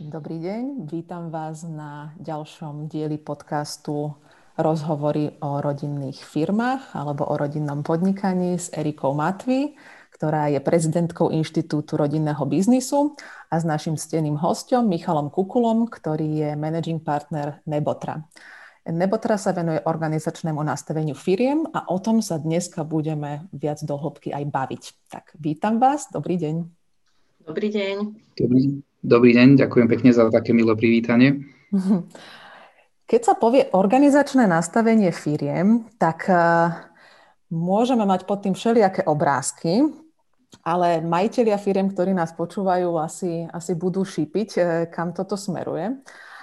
Dobrý deň, vítam vás na ďalšom dieli podcastu Rozhovory o rodinných firmách alebo o rodinnom podnikaní s Erikou Matvy, ktorá je prezidentkou Inštitútu rodinného biznisu a s našim steným hostom Michalom Kukulom, ktorý je managing partner Nebotra. Nebotra sa venuje organizačnému nastaveniu firiem a o tom sa dneska budeme viac do hĺbky aj baviť. Tak vítam vás, dobrý deň. Dobrý deň. Dobrý, Dobrý deň, ďakujem pekne za také milé privítanie. Keď sa povie organizačné nastavenie firiem, tak uh, môžeme mať pod tým všelijaké obrázky, ale majiteľia firiem, ktorí nás počúvajú, asi, asi budú šípiť, uh, kam toto smeruje.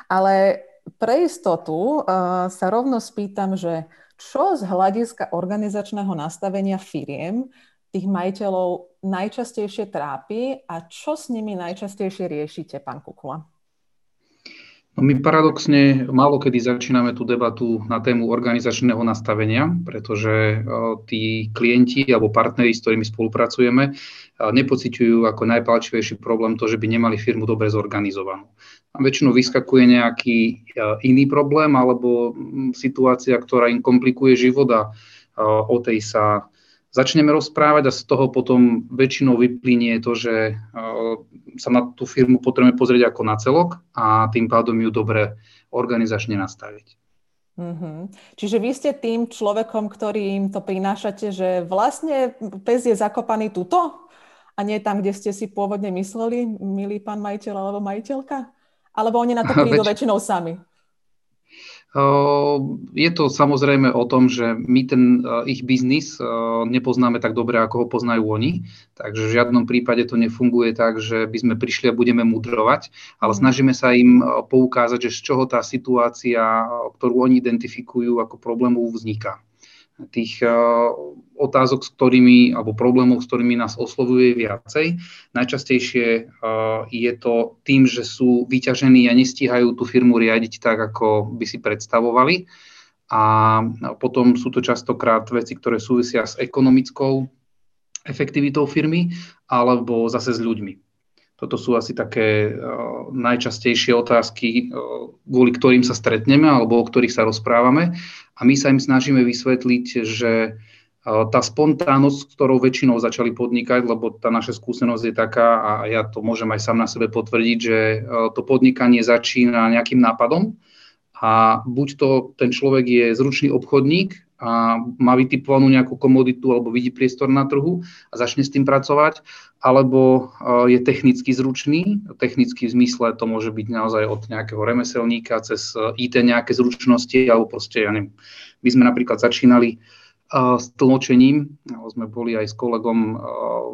Ale pre istotu uh, sa rovno spýtam, že čo z hľadiska organizačného nastavenia firiem tých majiteľov najčastejšie trápi a čo s nimi najčastejšie riešite, pán Kukula? No my paradoxne málo kedy začíname tú debatu na tému organizačného nastavenia, pretože tí klienti alebo partneri, s ktorými spolupracujeme, nepociťujú ako najpalčivejší problém to, že by nemali firmu dobre zorganizovanú. A väčšinou vyskakuje nejaký iný problém alebo situácia, ktorá im komplikuje život a o tej sa začneme rozprávať a z toho potom väčšinou vyplynie to, že eh, sa na tú firmu potrebujeme pozrieť ako na celok a tým pádom ju dobre organizačne nastaviť. Mm-hmm. Čiže vy ste tým človekom, ktorý im to prinášate, že vlastne pes je zakopaný tuto a nie tam, kde ste si pôvodne mysleli, milý pán majiteľ alebo majiteľka? Alebo oni na to prídu väčšinou sami? Je to samozrejme o tom, že my ten ich biznis nepoznáme tak dobre, ako ho poznajú oni, takže v žiadnom prípade to nefunguje tak, že by sme prišli a budeme mudrovať, ale snažíme sa im poukázať, že z čoho tá situácia, ktorú oni identifikujú ako problémov, vzniká tých eh, otázok, s ktorými, alebo problémov, s ktorými nás oslovuje viacej. Najčastejšie eh, je to tým, že sú vyťažení a nestíhajú tú firmu riadiť tak, ako by si predstavovali. A potom sú to častokrát veci, ktoré súvisia s ekonomickou efektivitou firmy alebo zase s ľuďmi. Toto sú asi také uh, najčastejšie otázky, uh, kvôli ktorým sa stretneme alebo o ktorých sa rozprávame. A my sa im snažíme vysvetliť, že uh, tá spontánnosť, ktorou väčšinou začali podnikať, lebo tá naša skúsenosť je taká, a ja to môžem aj sám na sebe potvrdiť, že to podnikanie začína nejakým nápadom a buď to ten človek je zručný obchodník a má vytipovanú nejakú komoditu alebo vidí priestor na trhu a začne s tým pracovať, alebo e, je technicky zručný. Technicky v zmysle to môže byť naozaj od nejakého remeselníka cez e, IT nejaké zručnosti, alebo proste, ja neviem, my sme napríklad začínali e, s tlmočením. Sme boli aj s kolegom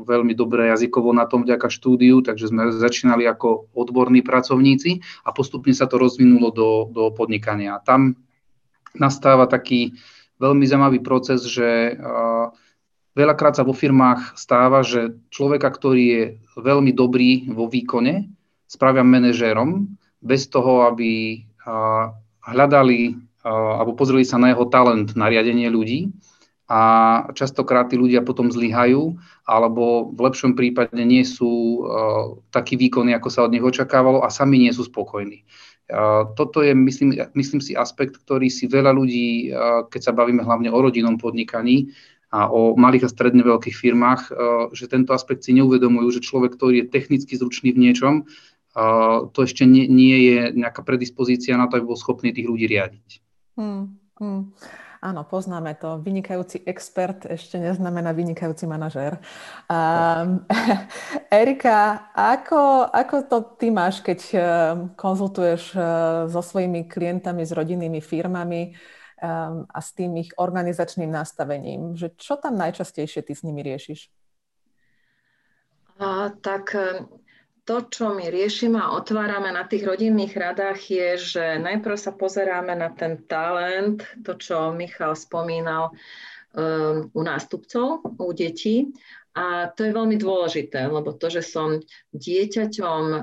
veľmi dobre jazykovo na tom vďaka štúdiu, takže sme začínali ako odborní pracovníci a postupne sa to rozvinulo do, do podnikania. Tam nastáva taký veľmi zaujímavý proces, že veľakrát sa vo firmách stáva, že človeka, ktorý je veľmi dobrý vo výkone, spravia manažérom bez toho, aby hľadali alebo pozreli sa na jeho talent na riadenie ľudí a častokrát tí ľudia potom zlyhajú alebo v lepšom prípade nie sú uh, takí výkonní, ako sa od nich očakávalo a sami nie sú spokojní. Toto je, myslím, myslím si, aspekt, ktorý si veľa ľudí, keď sa bavíme hlavne o rodinnom podnikaní a o malých a stredne veľkých firmách, že tento aspekt si neuvedomujú, že človek, ktorý je technicky zručný v niečom, to ešte nie, nie je nejaká predispozícia na to, aby bol schopný tých ľudí riadiť. Hmm, hmm. Áno, poznáme to. Vynikajúci expert ešte neznamená vynikajúci manažér. Um, Erika, ako, ako to ty máš, keď uh, konzultuješ uh, so svojimi klientami, s rodinnými firmami um, a s tým ich organizačným nastavením? Že čo tam najčastejšie ty s nimi riešiš? A, tak to, čo my riešime a otvárame na tých rodinných radách, je, že najprv sa pozeráme na ten talent, to, čo Michal spomínal um, u nástupcov, u detí. A to je veľmi dôležité, lebo to, že som dieťaťom um,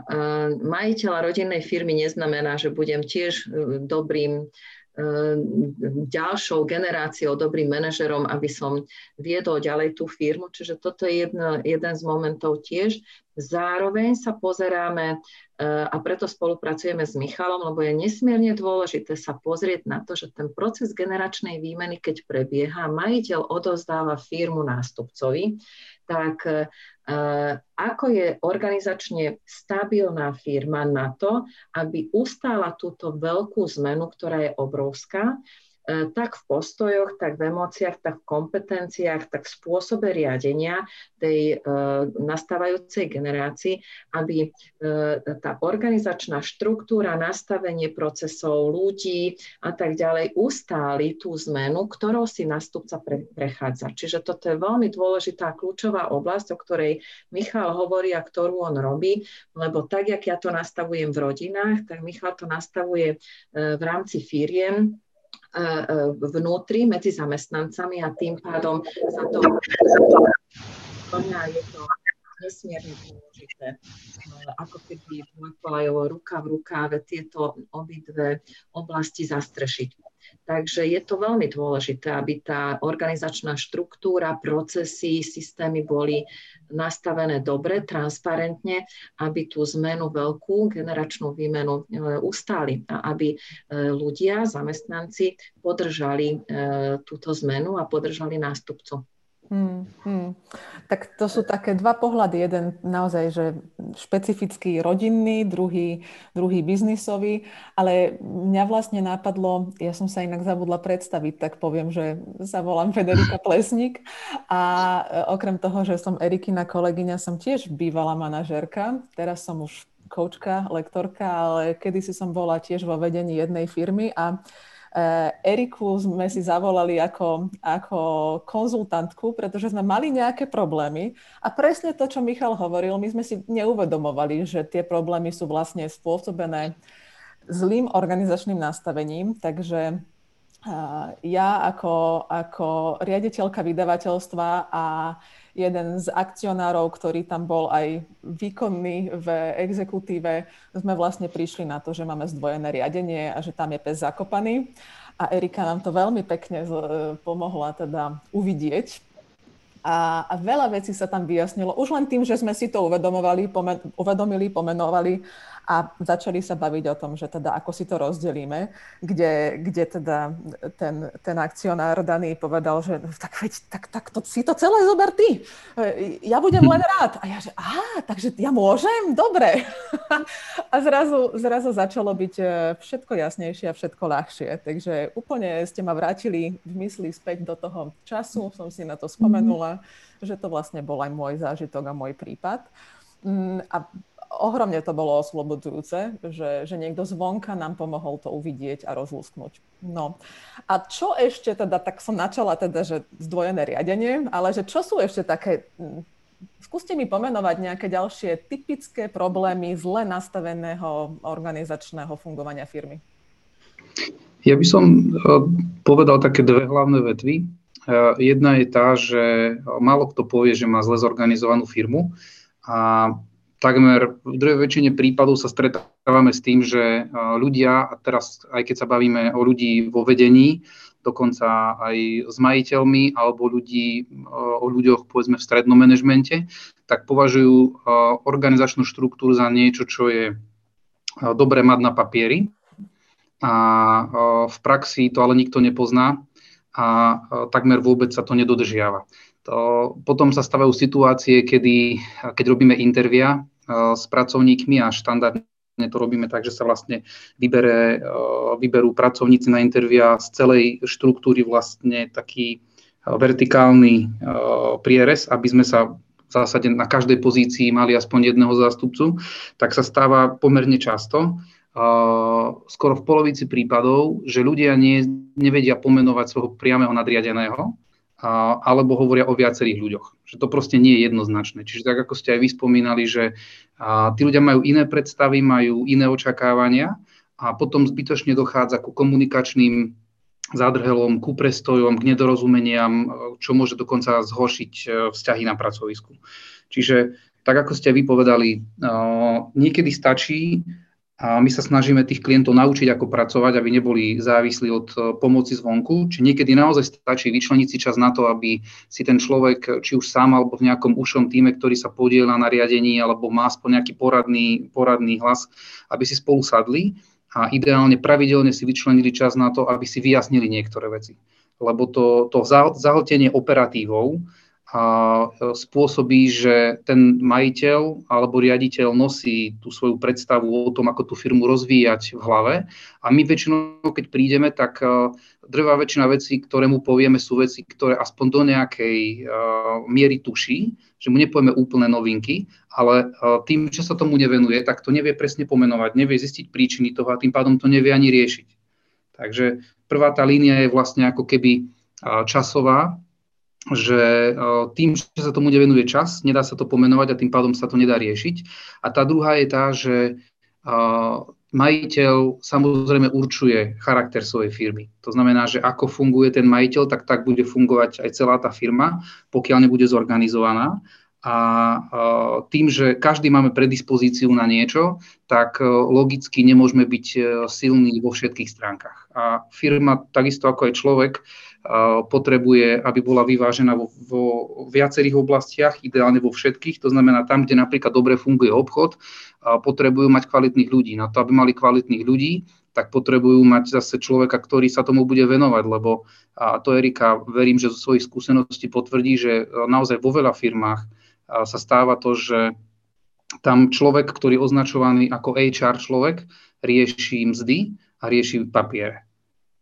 majiteľa rodinnej firmy, neznamená, že budem tiež um, dobrým ďalšou generáciou, dobrým manažerom, aby som viedol ďalej tú firmu. Čiže toto je jedna, jeden z momentov tiež. Zároveň sa pozeráme a preto spolupracujeme s Michalom, lebo je nesmierne dôležité sa pozrieť na to, že ten proces generačnej výmeny, keď prebieha, majiteľ odozdáva firmu nástupcovi, tak e, ako je organizačne stabilná firma na to, aby ustála túto veľkú zmenu, ktorá je obrovská, tak v postojoch, tak v emóciách, tak v kompetenciách, tak v spôsobe riadenia tej e, nastávajúcej generácii, aby e, tá organizačná štruktúra, nastavenie procesov ľudí a tak ďalej ustáli tú zmenu, ktorou si nastupca pre, prechádza. Čiže toto je veľmi dôležitá kľúčová oblasť, o ktorej Michal hovorí a ktorú on robí, lebo tak, jak ja to nastavujem v rodinách, tak Michal to nastavuje v rámci firiem, E, e, vnútri medzi zamestnancami a tým pádom sa to je to nesmierne dôležité. E, ako keby Mojkolajovo ruka v rukáve tieto obidve oblasti zastrešiť. Takže je to veľmi dôležité, aby tá organizačná štruktúra, procesy, systémy boli nastavené dobre, transparentne, aby tú zmenu veľkú, generačnú výmenu e, ustáli a aby e, ľudia, zamestnanci podržali e, túto zmenu a podržali nástupcu. Hmm, hmm. Tak to sú také dva pohľady. Jeden naozaj, že špecifický rodinný, druhý, druhý biznisový, ale mňa vlastne napadlo, ja som sa inak zabudla predstaviť, tak poviem, že sa volám Federika Plesník a e, okrem toho, že som Erikina kolegyňa, som tiež bývalá manažérka, teraz som už koučka, lektorka, ale kedysi som bola tiež vo vedení jednej firmy a Eh, Eriku sme si zavolali ako, ako konzultantku, pretože sme mali nejaké problémy. A presne to, čo Michal hovoril, my sme si neuvedomovali, že tie problémy sú vlastne spôsobené zlým organizačným nastavením, takže eh, ja ako, ako riaditeľka vydavateľstva a jeden z akcionárov, ktorý tam bol aj výkonný v exekutíve, sme vlastne prišli na to, že máme zdvojené riadenie a že tam je pes zakopaný. A Erika nám to veľmi pekne pomohla teda uvidieť. A, a veľa vecí sa tam vyjasnilo. Už len tým, že sme si to uvedomovali, pomen, uvedomili, pomenovali a začali sa baviť o tom, že teda ako si to rozdelíme, kde, kde teda ten, ten akcionár daný povedal, že tak veď, tak, tak to, si to celé zober ty. Ja budem len rád. A ja, že aha, takže ja môžem? Dobre. A zrazu, zrazu začalo byť e, všetko jasnejšie a všetko ľahšie. Takže úplne ste ma vrátili v mysli späť do toho času, som si na to spomenula, mm-hmm. že to vlastne bol aj môj zážitok a môj prípad. Mm, a ohromne to bolo oslobodzujúce, že, že niekto zvonka nám pomohol to uvidieť a rozlúsknuť. No. A čo ešte teda, tak som načala teda, že zdvojené riadenie, ale že čo sú ešte také, hm, skúste mi pomenovať nejaké ďalšie typické problémy zle nastaveného organizačného fungovania firmy. Ja by som eh, povedal také dve hlavné vetvy. Eh, jedna je tá, že málo kto povie, že má zle zorganizovanú firmu a takmer v druhej väčšine prípadov sa stretávame s tým, že ľudia, a teraz aj keď sa bavíme o ľudí vo vedení, dokonca aj s majiteľmi alebo ľudí, o ľuďoch povedzme v strednom manažmente, tak považujú organizačnú štruktúru za niečo, čo je dobre mať na papieri a v praxi to ale nikto nepozná a takmer vôbec sa to nedodržiava. To, potom sa stavajú situácie, kedy, keď robíme intervia s pracovníkmi a štandardne to robíme tak, že sa vlastne vybere, vyberú pracovníci na intervia z celej štruktúry vlastne taký vertikálny prierez, aby sme sa v zásade na každej pozícii mali aspoň jedného zástupcu, tak sa stáva pomerne často, skoro v polovici prípadov, že ľudia nie, nevedia pomenovať svojho priameho nadriadeného, alebo hovoria o viacerých ľuďoch. Že to proste nie je jednoznačné. Čiže tak, ako ste aj vy spomínali, že a, tí ľudia majú iné predstavy, majú iné očakávania a potom zbytočne dochádza ku komunikačným zádrhelom, ku prestojom, k nedorozumeniam, čo môže dokonca zhoršiť e, vzťahy na pracovisku. Čiže tak, ako ste vypovedali, niekedy stačí a my sa snažíme tých klientov naučiť, ako pracovať, aby neboli závislí od e, pomoci zvonku. Či niekedy naozaj stačí vyčleniť si čas na to, aby si ten človek, či už sám alebo v nejakom ušom týme, ktorý sa podiela na riadení alebo má aspoň nejaký poradný, poradný hlas, aby si spolu sadli a ideálne pravidelne si vyčlenili čas na to, aby si vyjasnili niektoré veci. Lebo to, to zahltenie operatívou a e, spôsobí, že ten majiteľ alebo riaditeľ nosí tú svoju predstavu o tom, ako tú firmu rozvíjať v hlave. A my väčšinou, keď prídeme, tak e, drvá väčšina vecí, ktoré mu povieme, sú veci, ktoré aspoň do nejakej uh, miery tuší, že mu nepovieme úplné novinky, ale tým, že sa tomu nevenuje, tak to nevie presne pomenovať, nevie zistiť príčiny toho a tým pádom to nevie ani riešiť. Takže prvá tá línia je vlastne ako keby časová, že tým, že sa tomu nevenuje čas, nedá sa to pomenovať a tým pádom sa to nedá riešiť. A tá druhá je tá, že majiteľ samozrejme určuje charakter svojej firmy. To znamená, že ako funguje ten majiteľ, tak tak bude fungovať aj celá tá firma, pokiaľ nebude zorganizovaná. A tým, že každý máme predispozíciu na niečo, tak logicky nemôžeme byť e, silní vo všetkých stránkach. A firma, takisto ako aj človek, potrebuje, aby bola vyvážená vo, vo viacerých oblastiach, ideálne vo všetkých. To znamená, tam, kde napríklad dobre funguje obchod, potrebujú mať kvalitných ľudí. Na to, aby mali kvalitných ľudí, tak potrebujú mať zase človeka, ktorý sa tomu bude venovať, lebo a to Erika, verím, že zo svojich skúseností potvrdí, že naozaj vo veľa firmách sa stáva to, že tam človek, ktorý je označovaný ako HR človek, rieši mzdy a rieši papiere.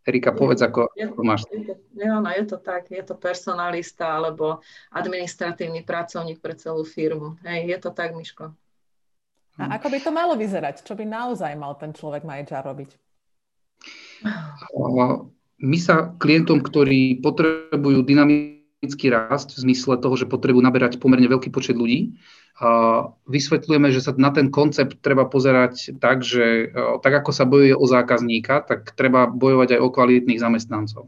Erika, povedz, ako, je, ako máš. Je to, je, no, je to tak, je to personalista alebo administratívny pracovník pre celú firmu. Hej, je to tak, Miško. A ako by to malo vyzerať? Čo by naozaj mal ten človek HR robiť? My sa klientom, ktorí potrebujú dynamický rast v zmysle toho, že potrebujú naberať pomerne veľký počet ľudí, vysvetľujeme, že sa na ten koncept treba pozerať tak, že tak ako sa bojuje o zákazníka, tak treba bojovať aj o kvalitných zamestnancov.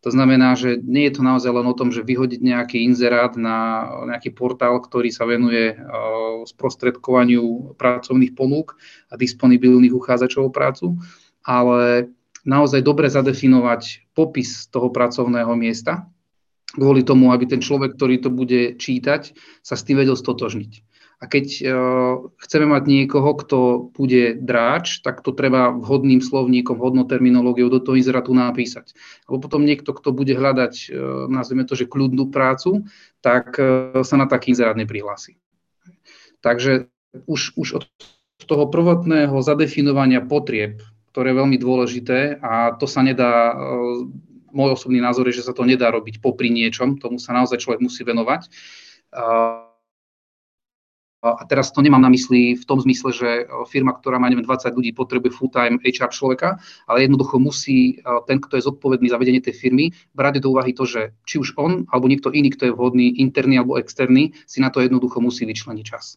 To znamená, že nie je to naozaj len o tom, že vyhodiť nejaký inzerát na nejaký portál, ktorý sa venuje sprostredkovaniu pracovných ponúk a disponibilných uchádzačov o prácu, ale naozaj dobre zadefinovať popis toho pracovného miesta, kvôli tomu, aby ten človek, ktorý to bude čítať, sa s tým vedel stotožniť. A keď uh, chceme mať niekoho, kto bude dráč, tak to treba vhodným slovníkom, vhodnou terminológiou do toho inzerátu napísať. Lebo potom niekto, kto bude hľadať, uh, nazveme to, že kľudnú prácu, tak uh, sa na taký inzerát neprihlási. Takže už, už od toho prvotného zadefinovania potrieb, ktoré je veľmi dôležité a to sa nedá môj osobný názor je, že sa to nedá robiť popri niečom, tomu sa naozaj človek musí venovať. A teraz to nemám na mysli v tom zmysle, že firma, ktorá má neviem, 20 ľudí, potrebuje full-time HR človeka, ale jednoducho musí ten, kto je zodpovedný za vedenie tej firmy, brať do úvahy to, že či už on alebo niekto iný, kto je vhodný, interný alebo externý, si na to jednoducho musí vyčleniť čas.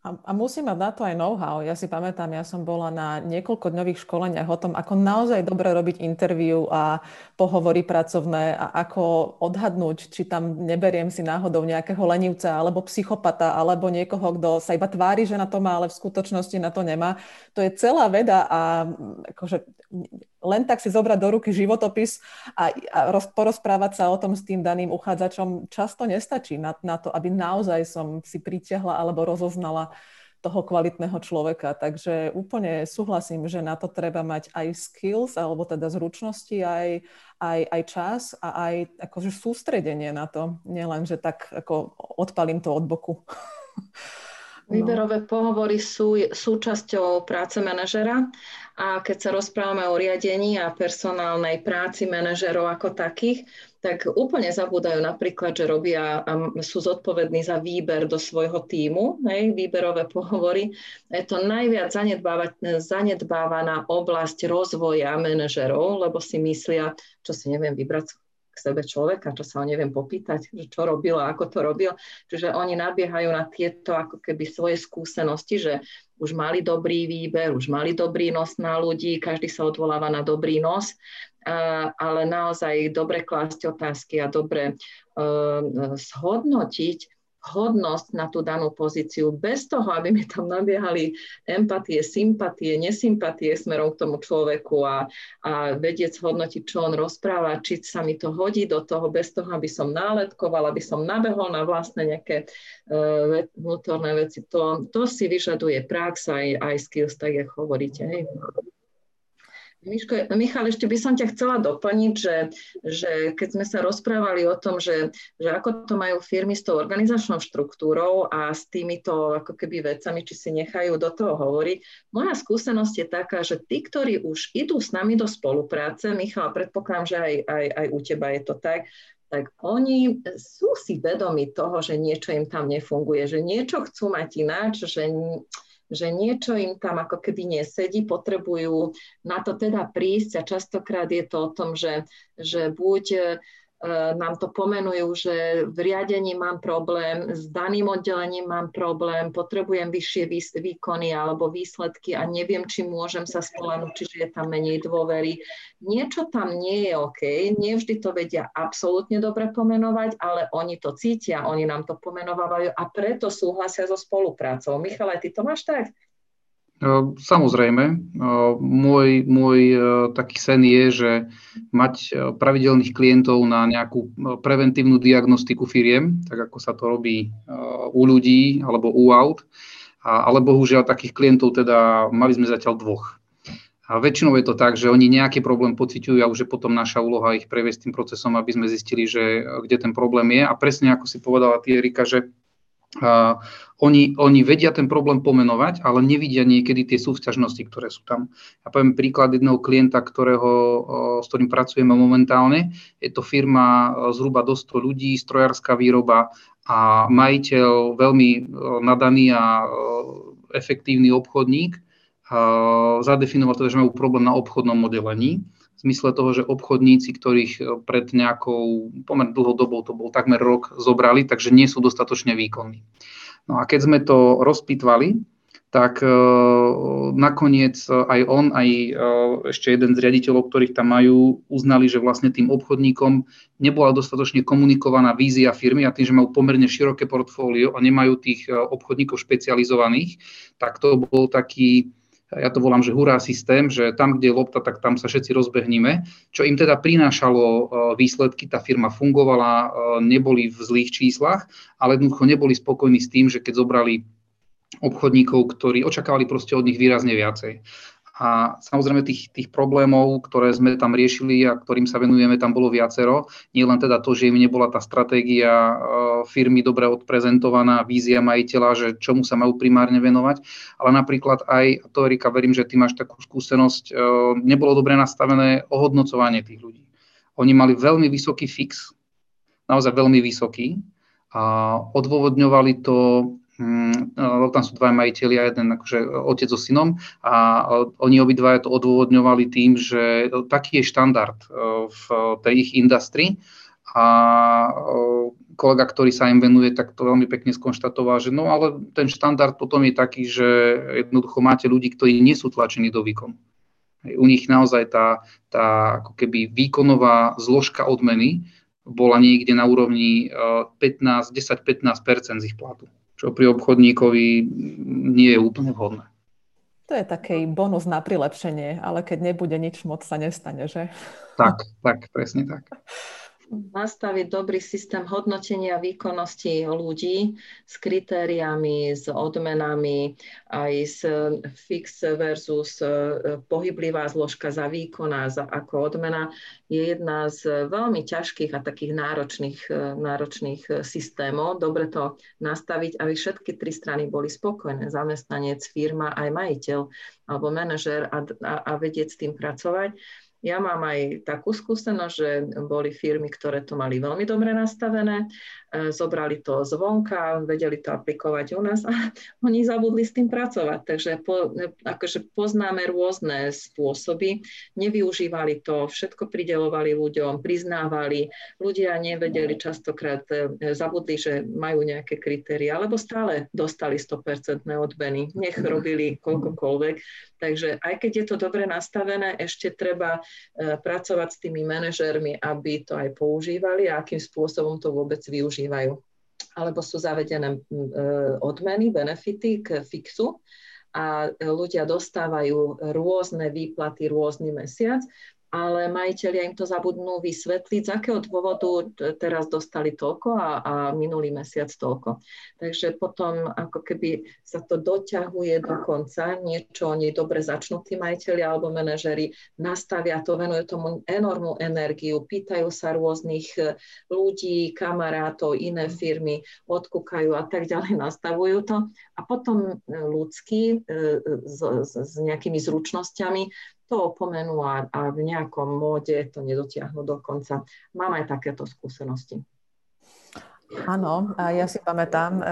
A, a musí mať na to aj know-how. Ja si pamätám, ja som bola na niekoľko dňových školeniach o tom, ako naozaj dobre robiť interviu a pohovory pracovné a ako odhadnúť, či tam neberiem si náhodou nejakého lenivca alebo psychopata alebo niekoho, kto sa iba tvári, že na to má, ale v skutočnosti na to nemá. To je celá veda a akože len tak si zobrať do ruky životopis a, a roz, porozprávať sa o tom s tým daným uchádzačom často nestačí na, na to, aby naozaj som si pritiahla alebo rozoznala toho kvalitného človeka. Takže úplne súhlasím, že na to treba mať aj skills, alebo teda zručnosti, aj, aj, aj čas a aj akože sústredenie na to. Nielen, že tak ako odpalím to od boku. No. Výberové pohovory sú súčasťou práce manažera a keď sa rozprávame o riadení a personálnej práci manažerov ako takých, tak úplne zabúdajú napríklad, že robia a sú zodpovední za výber do svojho týmu, hej, výberové pohovory. Je to najviac zanedbávaná oblasť rozvoja manažerov, lebo si myslia, čo si neviem vybrať sebe človeka, čo sa ho neviem popýtať, že čo robil a ako to robil. Čiže oni nabiehajú na tieto ako keby svoje skúsenosti, že už mali dobrý výber, už mali dobrý nos na ľudí, každý sa odvoláva na dobrý nos, ale naozaj dobre klásť otázky a dobre zhodnotiť, hodnosť na tú danú pozíciu, bez toho, aby mi tam nabiehali empatie, sympatie, nesympatie smerom k tomu človeku a, a vedieť hodnotiť, čo on rozpráva, či sa mi to hodí do toho, bez toho, aby som náletkoval, aby som nabehol na vlastné nejaké uh, vnútorné veci. To, to si vyžaduje prax aj, aj skills, tak jak hovoríte. Hej. Miško, Michal, ešte by som ťa chcela doplniť, že, že keď sme sa rozprávali o tom, že, že ako to majú firmy s tou organizačnou štruktúrou a s týmito ako keby vecami, či si nechajú do toho hovoriť, moja skúsenosť je taká, že tí, ktorí už idú s nami do spolupráce, Michal, predpokladám, že aj, aj, aj u teba je to tak, tak oni sú si vedomi toho, že niečo im tam nefunguje, že niečo chcú mať ináč, že že niečo im tam ako keby nesedí, potrebujú na to teda prísť a častokrát je to o tom, že, že buď nám to pomenujú, že v riadení mám problém, s daným oddelením mám problém, potrebujem vyššie výkony alebo výsledky a neviem, či môžem sa spolanúť, čiže je tam menej dôvery. Niečo tam nie je OK, nevždy to vedia absolútne dobre pomenovať, ale oni to cítia, oni nám to pomenovávajú a preto súhlasia so spoluprácou. Michale, ty to máš tak? Samozrejme, môj, môj taký sen je, že mať pravidelných klientov na nejakú preventívnu diagnostiku firiem, tak ako sa to robí u ľudí alebo u aut, ale bohužiaľ takých klientov teda mali sme zatiaľ dvoch. A väčšinou je to tak, že oni nejaký problém pociťujú a už je potom naša úloha ich previesť tým procesom, aby sme zistili, že kde ten problém je. A presne ako si povedala ty, Erika, že Uh, oni, oni vedia ten problém pomenovať, ale nevidia niekedy tie súvzťažnosti, ktoré sú tam. Ja poviem príklad jedného klienta, ktorého, s ktorým pracujeme momentálne. Je to firma zhruba do 100 ľudí, strojárska výroba a majiteľ veľmi nadaný a efektívny obchodník zadefinoval teda, že majú problém na obchodnom oddelení v zmysle toho, že obchodníci, ktorých e, pred nejakou pomerne dlhou dobou, to bol takmer rok, zobrali, takže nie sú dostatočne výkonní. No a keď sme to rozpitvali, tak e, nakoniec aj on, aj e, ešte jeden z riaditeľov, ktorých tam majú, uznali, že vlastne tým obchodníkom nebola dostatočne komunikovaná vízia firmy a tým, že majú pomerne široké portfólio a nemajú tých obchodníkov špecializovaných, tak to bol taký ja to volám, že hurá systém, že tam, kde je lopta, tak tam sa všetci rozbehneme, čo im teda prinášalo e, výsledky, tá firma fungovala, e, neboli v zlých číslach, ale jednoducho neboli spokojní s tým, že keď zobrali obchodníkov, ktorí očakávali proste od nich výrazne viacej. A samozrejme tých, tých problémov, ktoré sme tam riešili a ktorým sa venujeme, tam bolo viacero. Nie len teda to, že im nebola tá stratégia e, firmy dobre odprezentovaná, vízia majiteľa, že čomu sa majú primárne venovať, ale napríklad aj, to Erika, verím, že ty máš takú skúsenosť, e, nebolo dobre nastavené ohodnocovanie tých ľudí. Oni mali veľmi vysoký fix, naozaj veľmi vysoký, a odôvodňovali to lebo tam sú dva majiteľi a jeden akože otec so synom a oni obidvaja to odôvodňovali tým, že taký je štandard e, v tej ich industrii a e, kolega, ktorý sa im venuje, tak to veľmi pekne skonštatoval, že no ale ten štandard potom je taký, že jednoducho máte ľudí, ktorí nie sú tlačení do výkonu. U nich naozaj tá, tá ako keby výkonová zložka odmeny bola niekde na úrovni 15, 10-15 z ich platu čo pri obchodníkovi nie je úplne vhodné. To je taký bonus na prilepšenie, ale keď nebude nič, moc sa nestane, že? Tak, tak, presne tak nastaviť dobrý systém hodnotenia výkonnosti ľudí s kritériami, s odmenami, aj s fix versus e, pohyblivá zložka za výkon a za, ako odmena je jedna z veľmi ťažkých a takých náročných, e, náročných e, systémov. Dobre to nastaviť, aby všetky tri strany boli spokojné, zamestnanec, firma, aj majiteľ alebo manažer a, a, a vedieť s tým pracovať. Ja mám aj takú skúsenosť, že boli firmy, ktoré to mali veľmi dobre nastavené, zobrali to zvonka, vedeli to aplikovať u nás a oni zabudli s tým pracovať. Takže po, akože poznáme rôzne spôsoby, nevyužívali to, všetko pridelovali ľuďom, priznávali, ľudia nevedeli častokrát, e, zabudli, že majú nejaké kritéria, alebo stále dostali 100% odmeny, nech robili koľkokoľvek. Takže aj keď je to dobre nastavené, ešte treba E, pracovať s tými manažérmi, aby to aj používali a akým spôsobom to vôbec využívajú. alebo sú zavedené odmeny, benefity k fixu a ľudia dostávajú rôzne výplaty rôzny mesiac ale majiteľia im to zabudnú vysvetliť, z akého dôvodu teraz dostali toľko a, a minulý mesiac toľko. Takže potom ako keby sa to doťahuje do konca, niečo oni dobre začnú tí majiteľia alebo manažeri, nastavia to, venujú tomu enormnú energiu, pýtajú sa rôznych e, ľudí, kamarátov, iné firmy, odkúkajú a tak ďalej, nastavujú to. A potom e, ľudský e, s, s, s nejakými zručnosťami to opomenú a, a v nejakom móde to nedotiahnu do konca. Mám aj takéto skúsenosti. Áno, a ja si pamätám, e,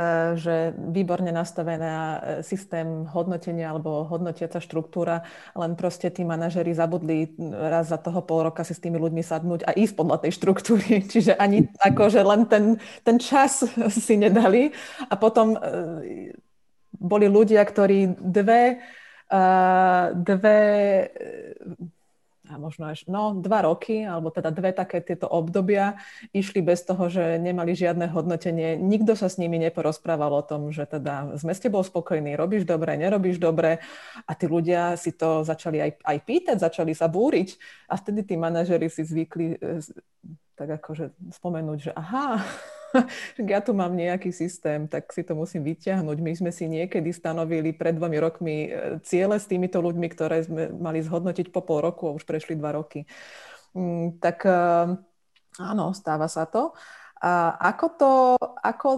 že výborne nastavená e, systém hodnotenia alebo hodnotiaca štruktúra, len proste tí manažeri zabudli raz za toho pol roka si s tými ľuďmi sadnúť a ísť podľa tej štruktúry. Čiže ani ako, že len ten, ten čas si nedali. A potom e, boli ľudia, ktorí dve dve a možno až, no, dva roky, alebo teda dve také tieto obdobia išli bez toho, že nemali žiadne hodnotenie. Nikto sa s nimi neporozprával o tom, že teda sme s tebou spokojní, robíš dobre, nerobíš dobre. A tí ľudia si to začali aj, aj pýtať, začali sa búriť. A vtedy tí manažeri si zvykli e, tak akože spomenúť, že aha, ja tu mám nejaký systém, tak si to musím vyťahnuť. My sme si niekedy stanovili pred dvomi rokmi e, ciele s týmito ľuďmi, ktoré sme mali zhodnotiť po pol roku a už prešli dva roky. Mm, tak e, áno, stáva sa to. A ako to, ako,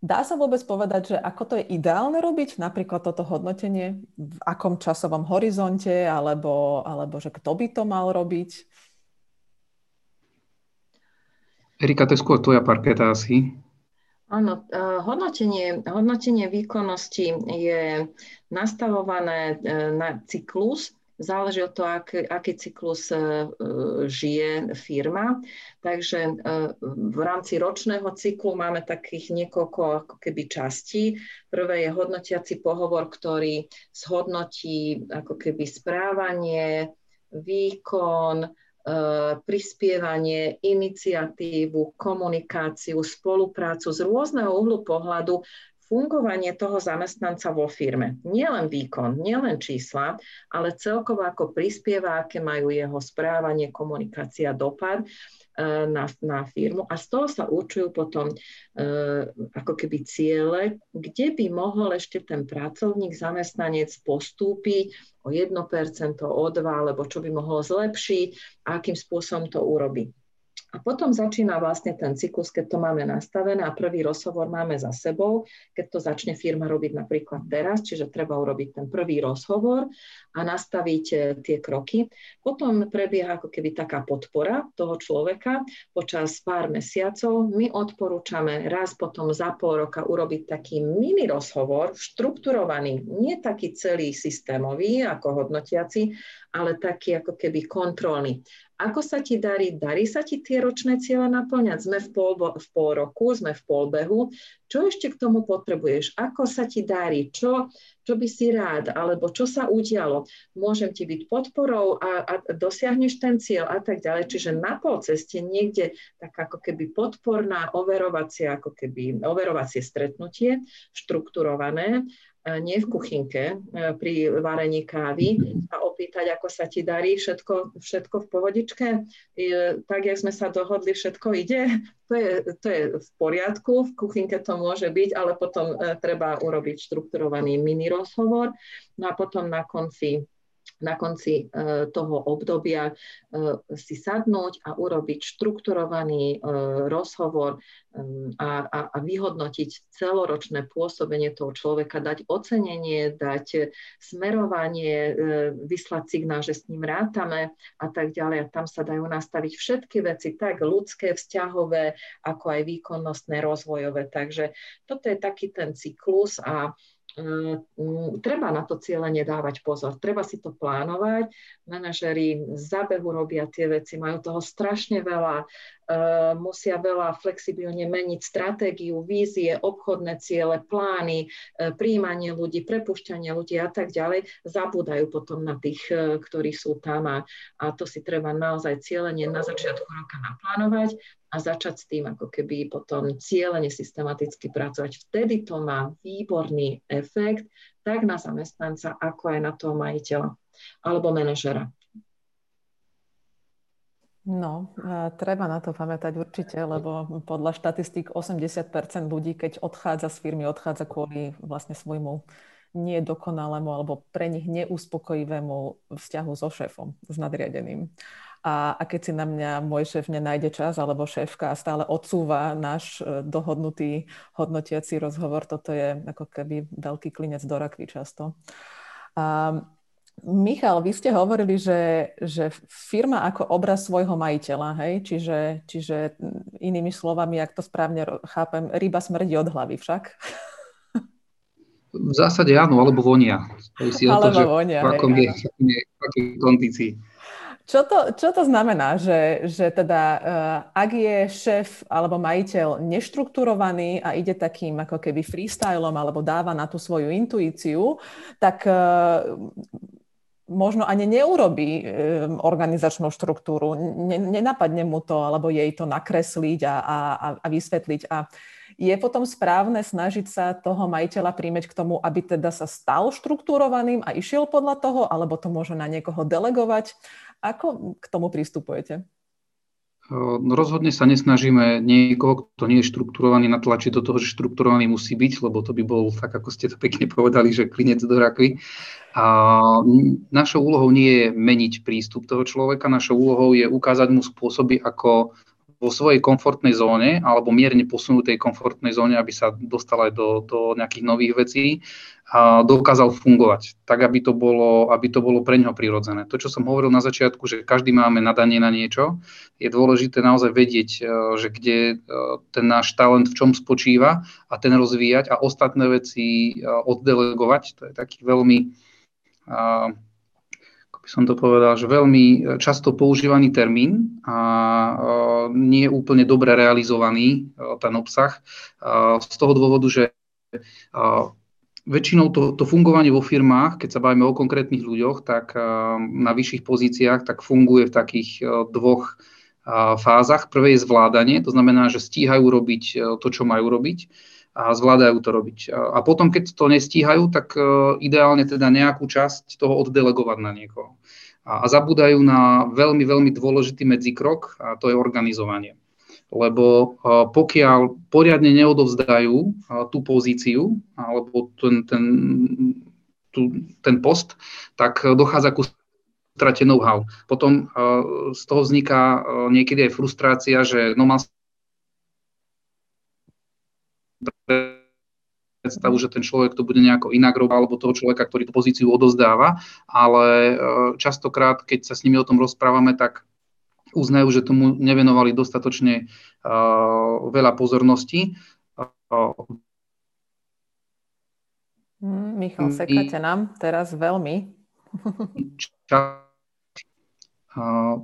Dá sa vôbec povedať, že ako to je ideálne robiť, napríklad toto hodnotenie, v akom časovom horizonte, alebo, alebo že kto by to mal robiť? Erika, to je skôr tvoja parketa asi. Áno, eh, hodnotenie, hodnotenie výkonnosti je nastavované eh, na cyklus, záleží od toho, aký, aký cyklus eh, žije firma. Takže v rámci ročného cyklu máme takých niekoľko ako keby častí. Prvé je hodnotiaci pohovor, ktorý zhodnotí ako keby správanie, výkon, E, prispievanie, iniciatívu, komunikáciu, spoluprácu z rôzneho uhlu pohľadu fungovanie toho zamestnanca vo firme. Nielen výkon, nielen čísla, ale celkovo ako prispieva, aké majú jeho správanie, komunikácia, dopad. E, na, na firmu a z toho sa určujú potom e, ako keby ciele, kde by mohol ešte ten pracovník, zamestnanec postúpiť o 1%, o 2%, alebo čo by mohol zlepšiť a akým spôsobom to urobiť. A potom začína vlastne ten cyklus, keď to máme nastavené a prvý rozhovor máme za sebou, keď to začne firma robiť napríklad teraz, čiže treba urobiť ten prvý rozhovor a nastaviť e, tie kroky. Potom prebieha ako keby taká podpora toho človeka počas pár mesiacov. My odporúčame raz potom za pol roka urobiť taký mini rozhovor, štrukturovaný, nie taký celý systémový ako hodnotiaci, ale taký ako keby kontrolný. Ako sa ti darí? Darí sa ti tie ročné cieľe naplňať? Sme v pol, v pol roku, sme v polbehu. Čo ešte k tomu potrebuješ? Ako sa ti darí? Čo, čo by si rád? Alebo čo sa udialo? Môžem ti byť podporou a, a dosiahneš ten cieľ a tak ďalej. Čiže na pol ceste niekde tak ako keby podporná overovacie, ako keby overovacie stretnutie, štrukturované E, nie v kuchynke e, pri varení kávy a opýtať, ako sa ti darí, všetko, všetko v pohodičke, tak, jak sme sa dohodli, všetko ide, to je, to je v poriadku, v kuchynke to môže byť, ale potom e, treba urobiť štrukturovaný mini rozhovor, no a potom na konci na konci e, toho obdobia e, si sadnúť a urobiť štrukturovaný e, rozhovor a, a, a vyhodnotiť celoročné pôsobenie toho človeka, dať ocenenie, dať smerovanie, vyslať signál, že s ním rátame a tak ďalej. A tam sa dajú nastaviť všetky veci, tak ľudské, vzťahové, ako aj výkonnostné, rozvojové. Takže toto je taký ten cyklus a treba na to cieľenie dávať pozor, treba si to plánovať. Manažeri z zábehu robia tie veci, majú toho strašne veľa, musia veľa flexibilne meniť stratégiu, vízie, obchodné ciele, plány, príjmanie ľudí, prepušťanie ľudí a tak ďalej, zabúdajú potom na tých, ktorí sú tam a, a to si treba naozaj cieľenie na začiatku roka naplánovať a začať s tým ako keby potom cieľene systematicky pracovať. Vtedy to má výborný efekt tak na zamestnanca, ako aj na toho majiteľa alebo manažera. No, treba na to pamätať určite, lebo podľa štatistík 80% ľudí, keď odchádza z firmy, odchádza kvôli vlastne svojmu nedokonalému alebo pre nich neuspokojivému vzťahu so šéfom, s nadriadeným. A, a keď si na mňa môj šéf nenájde čas alebo šéfka stále odsúva náš e, dohodnutý hodnotiaci rozhovor, toto je ako keby veľký klinec do rakvy často. A, Michal, vy ste hovorili, že, že firma ako obraz svojho majiteľa, hej? Čiže, čiže inými slovami, ak to správne chápem, ryba smrdí od hlavy však. V zásade áno, alebo vonia. Alebo to, vonia, v akom je, v akej kondícii. Čo to, čo to znamená, že, že teda uh, ak je šéf alebo majiteľ neštrukturovaný a ide takým ako keby freestylom alebo dáva na tú svoju intuíciu, tak uh, možno ani neurobí um, organizačnú štruktúru, ne, nenapadne mu to alebo jej to nakresliť a, a, a vysvetliť. A je potom správne snažiť sa toho majiteľa príjmeť k tomu, aby teda sa stal štruktúrovaným a išiel podľa toho, alebo to môže na niekoho delegovať. Ako k tomu pristupujete? No rozhodne sa nesnažíme niekoho, kto nie je štrukturovaný, natlačiť do toho, že štrukturovaný musí byť, lebo to by bol, tak ako ste to pekne povedali, že klinec do rakvy. A našou úlohou nie je meniť prístup toho človeka, našou úlohou je ukázať mu spôsoby, ako vo svojej komfortnej zóne alebo mierne posunutej komfortnej zóne, aby sa dostal aj do, do nejakých nových vecí a dokázal fungovať, tak aby to, bolo, aby to bolo pre neho prirodzené. To, čo som hovoril na začiatku, že každý máme nadanie na niečo, je dôležité naozaj vedieť, e, že kde e, ten náš talent v čom spočíva a ten rozvíjať a ostatné veci e, oddelegovať. To je taký veľmi som to povedal, že veľmi e, často používaný termín a e, nie je úplne dobre realizovaný e, ten obsah. Z toho dôvodu, že väčšinou to, to fungovanie vo firmách, keď sa bavíme o konkrétnych ľuďoch, tak na vyšších pozíciách, tak funguje v takých dvoch fázach. Prvé je zvládanie, to znamená, že stíhajú robiť to, čo majú robiť a zvládajú to robiť. A potom, keď to nestíhajú, tak e, ideálne teda nejakú časť toho oddelegovať na niekoho. A, a zabúdajú na veľmi, veľmi dôležitý medzikrok a to je organizovanie. Lebo e, pokiaľ poriadne neodovzdajú e, tú pozíciu alebo ten, ten, tú, ten post, tak dochádza ku strate know-how. Potom z toho vzniká niekedy aj frustrácia, že no mal predstavu, že ten človek to bude nejako inak robiť, alebo toho človeka, ktorý tú pozíciu odozdáva, ale e, častokrát, keď sa s nimi o tom rozprávame, tak uznajú, že tomu nevenovali dostatočne uh, veľa pozornosti. Uh, Michal, sekáte nám teraz veľmi.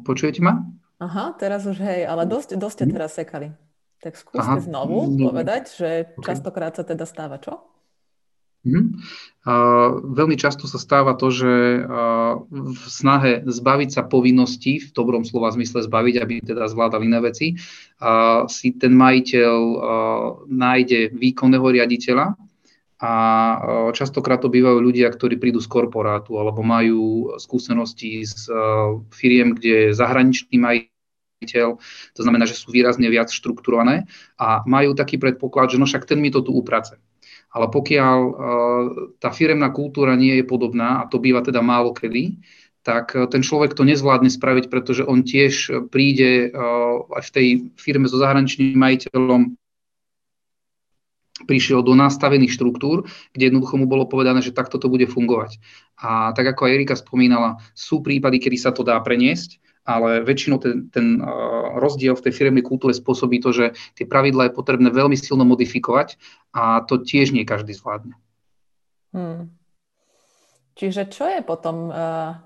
Počujete ma? Aha, teraz už hej, ale dosť, dosť ste teraz sekali. Tak skúste Aha. znovu no, povedať, že okay. častokrát sa teda stáva čo? Mm. Uh, veľmi často sa stáva to, že uh, v snahe zbaviť sa povinností, v dobrom slova zmysle zbaviť, aby teda zvládal iné veci, uh, si ten majiteľ uh, nájde výkonného riaditeľa a častokrát to bývajú ľudia, ktorí prídu z korporátu alebo majú skúsenosti z firiem, kde zahraničný majiteľ to znamená, že sú výrazne viac štrukturované a majú taký predpoklad, že no však ten mi to tu uprace. Ale pokiaľ uh, tá firemná kultúra nie je podobná, a to býva teda málo kedy, tak uh, ten človek to nezvládne spraviť, pretože on tiež príde uh, aj v tej firme so zahraničným majiteľom prišiel do nastavených štruktúr, kde jednoducho mu bolo povedané, že takto to bude fungovať. A tak ako aj Erika spomínala, sú prípady, kedy sa to dá preniesť, ale väčšinou ten, ten rozdiel v tej firemnej kultúre spôsobí to, že tie pravidlá je potrebné veľmi silno modifikovať a to tiež nie každý zvládne. Hmm. Čiže čo je potom uh,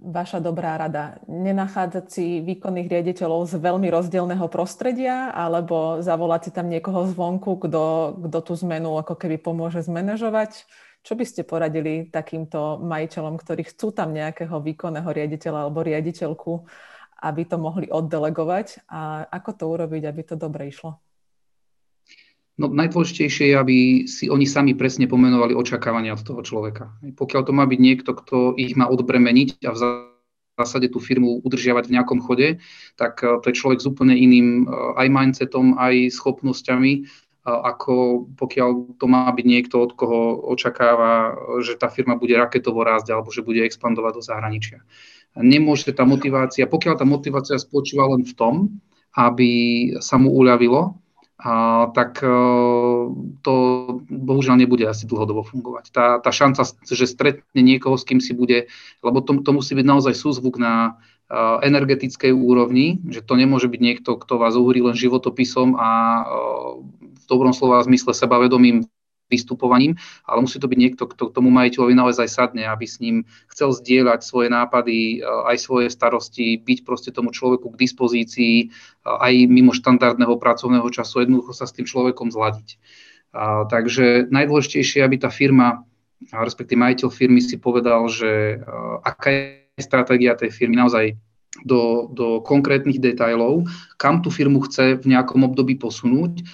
vaša dobrá rada? Nenachádzať si výkonných riaditeľov z veľmi rozdielného prostredia alebo zavolať si tam niekoho zvonku, kto tú zmenu ako keby pomôže zmanéžovať? Čo by ste poradili takýmto majiteľom, ktorí chcú tam nejakého výkonného riaditeľa alebo riaditeľku, aby to mohli oddelegovať a ako to urobiť, aby to dobre išlo? No najdôležitejšie je, aby si oni sami presne pomenovali očakávania od toho človeka. Pokiaľ to má byť niekto, kto ich má odbremeniť a v zásade tú firmu udržiavať v nejakom chode, tak eh, to je človek s úplne iným eh, aj mindsetom, aj schopnosťami, ako pokiaľ to má byť niekto, od koho očakáva, že tá firma bude raketovo rásť alebo že bude expandovať do zahraničia. Nemôže tá motivácia, pokiaľ tá motivácia spočíva len v tom, aby sa mu uľavilo, a, tak e, to bohužiaľ nebude asi dlhodobo fungovať. Tá, tá šanca, že stretne niekoho, s kým si bude, lebo to, to musí byť naozaj súzvuk na uh, energetickej úrovni, že to nemôže byť niekto, kto vás uhrí len životopisom a uh, v dobrom slova zmysle sebavedomým vystupovaním, ale musí to byť niekto, kto k tomu majiteľovi naozaj sadne, aby s ním chcel zdieľať svoje nápady, e, aj svoje starosti, byť proste tomu človeku k dispozícii, e, aj mimo štandardného pracovného času, jednoducho sa s tým človekom zladiť. Takže najdôležitejšie, aby tá firma, respektíve majiteľ firmy si povedal, že e, aká je stratégia tej firmy naozaj do, do konkrétnych detajlov, kam tú firmu chce v nejakom období posunúť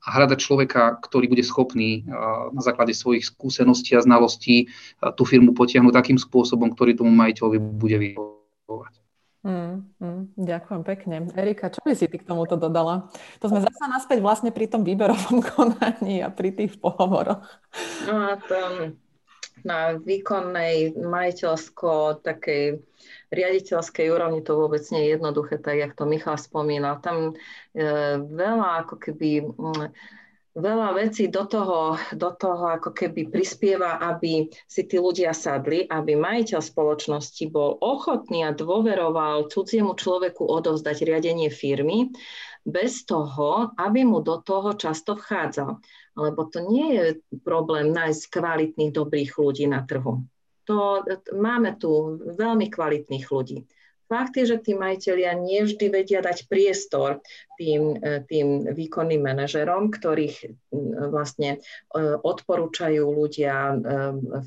a hľadať človeka, ktorý bude schopný na základe svojich skúseností a znalostí tú firmu potiahnuť takým spôsobom, ktorý tomu majiteľovi bude vyhovovať. Mm, mm, ďakujem pekne. Erika, čo by si ty k tomuto dodala? To sme zasa naspäť vlastne pri tom výberovom konaní a pri tých pohovoroch. No a to na výkonnej majiteľsko takej riaditeľskej úrovni to vôbec nie je jednoduché, tak jak to Michal spomínal. Tam e, veľa ako keby mm, veľa vecí do toho, do toho ako keby prispieva, aby si tí ľudia sadli, aby majiteľ spoločnosti bol ochotný a dôveroval cudziemu človeku odovzdať riadenie firmy, bez toho, aby mu do toho často vchádzal. Lebo to nie je problém nájsť kvalitných, dobrých ľudí na trhu to, máme tu veľmi kvalitných ľudí. Fakt je, že tí majiteľia nie vždy vedia dať priestor tým, e, tým výkonným manažerom, ktorých vlastne e, odporúčajú ľudia, e,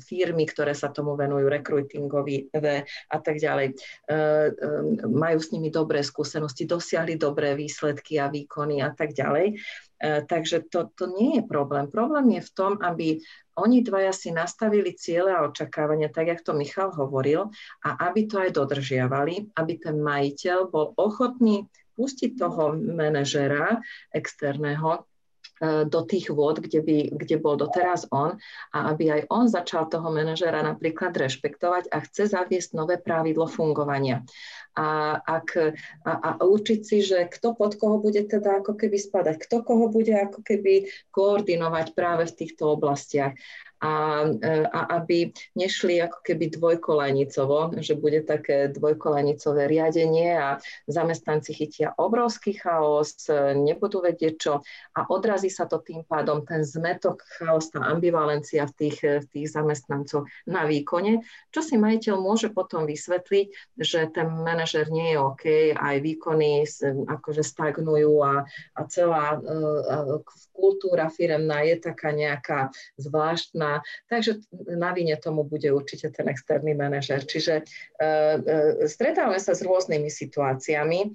firmy, ktoré sa tomu venujú, rekrutingovi a tak ďalej. Majú s nimi dobré skúsenosti, dosiahli dobré výsledky a výkony a tak ďalej. Takže to, to nie je problém. Problém je v tom, aby oni dvaja si nastavili ciele a očakávania, tak jak to Michal hovoril, a aby to aj dodržiavali, aby ten majiteľ bol ochotný pustiť toho manažera externého E, do tých vôd, kde, by, kde bol doteraz on a aby aj on začal toho manažera napríklad rešpektovať a chce zaviesť nové pravidlo fungovania. A, ak, a, a učiť si, že kto pod koho bude teda ako keby spadať, kto koho bude ako keby koordinovať práve v týchto oblastiach a, a aby nešli ako keby dvojkolajnicovo, že bude také dvojkolajnicové riadenie a zamestnanci chytia obrovský chaos, nebudú vedieť čo a odrazí sa to tým pádom ten zmetok, chaos, tá ambivalencia v tých, v tých zamestnancov na výkone, čo si majiteľ môže potom vysvetliť, že ten manažer nie je OK, aj výkony akože stagnujú a, a celá uh, kultúra firemná je taká nejaká zvláštna takže na vine tomu bude určite ten externý manažer. Čiže e, e, stretávame sa s rôznymi situáciami. E,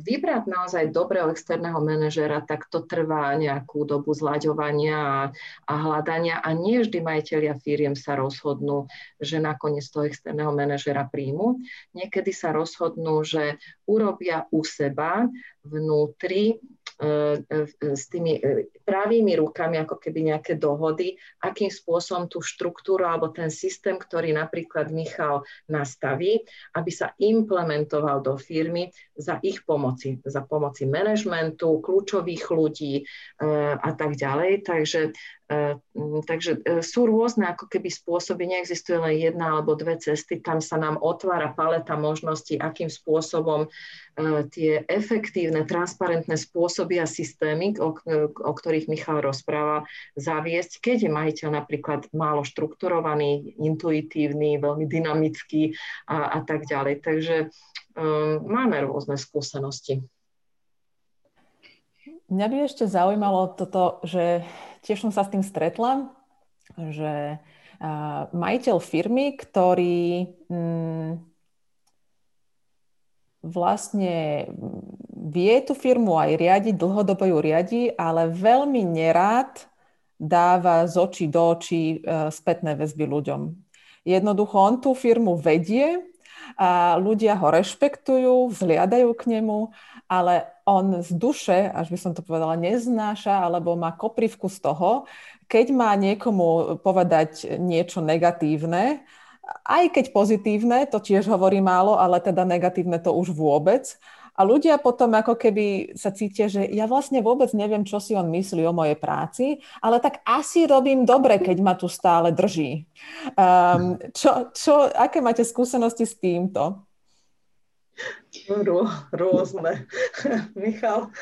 vybrať naozaj dobrého externého manažera, tak to trvá nejakú dobu zlaďovania a, a hľadania a nie vždy majiteľia firiem sa rozhodnú, že nakoniec toho externého manažera príjmu. Niekedy sa rozhodnú, že urobia u seba vnútri s tými pravými rukami, ako keby nejaké dohody, akým spôsobom tú štruktúru alebo ten systém, ktorý napríklad Michal nastaví, aby sa implementoval do firmy za ich pomoci, za pomoci manažmentu, kľúčových ľudí a tak ďalej. Takže Takže sú rôzne ako keby spôsoby, neexistuje len jedna alebo dve cesty, tam sa nám otvára paleta možností, akým spôsobom tie efektívne, transparentné spôsoby a systémy, o, o ktorých ktorých Michal rozpráva, zaviesť, keď je majiteľ napríklad málo štrukturovaný, intuitívny, veľmi dynamický a, a tak ďalej. Takže um, máme rôzne skúsenosti. Mňa by ešte zaujímalo toto, že tiež som sa s tým stretla, že majiteľ firmy, ktorý mm, vlastne vie tú firmu aj riadiť, dlhodobo ju riadi, ale veľmi nerád dáva z očí do očí e, spätné väzby ľuďom. Jednoducho on tú firmu vedie a ľudia ho rešpektujú, vzliadajú k nemu, ale on z duše, až by som to povedala, neznáša alebo má koprivku z toho, keď má niekomu povedať niečo negatívne, aj keď pozitívne, to tiež hovorí málo, ale teda negatívne to už vôbec. A ľudia potom ako keby sa cítia, že ja vlastne vôbec neviem, čo si on myslí o mojej práci, ale tak asi robím dobre, keď ma tu stále drží. Um, čo, čo, aké máte skúsenosti s týmto? Rô, rôzne. Michal?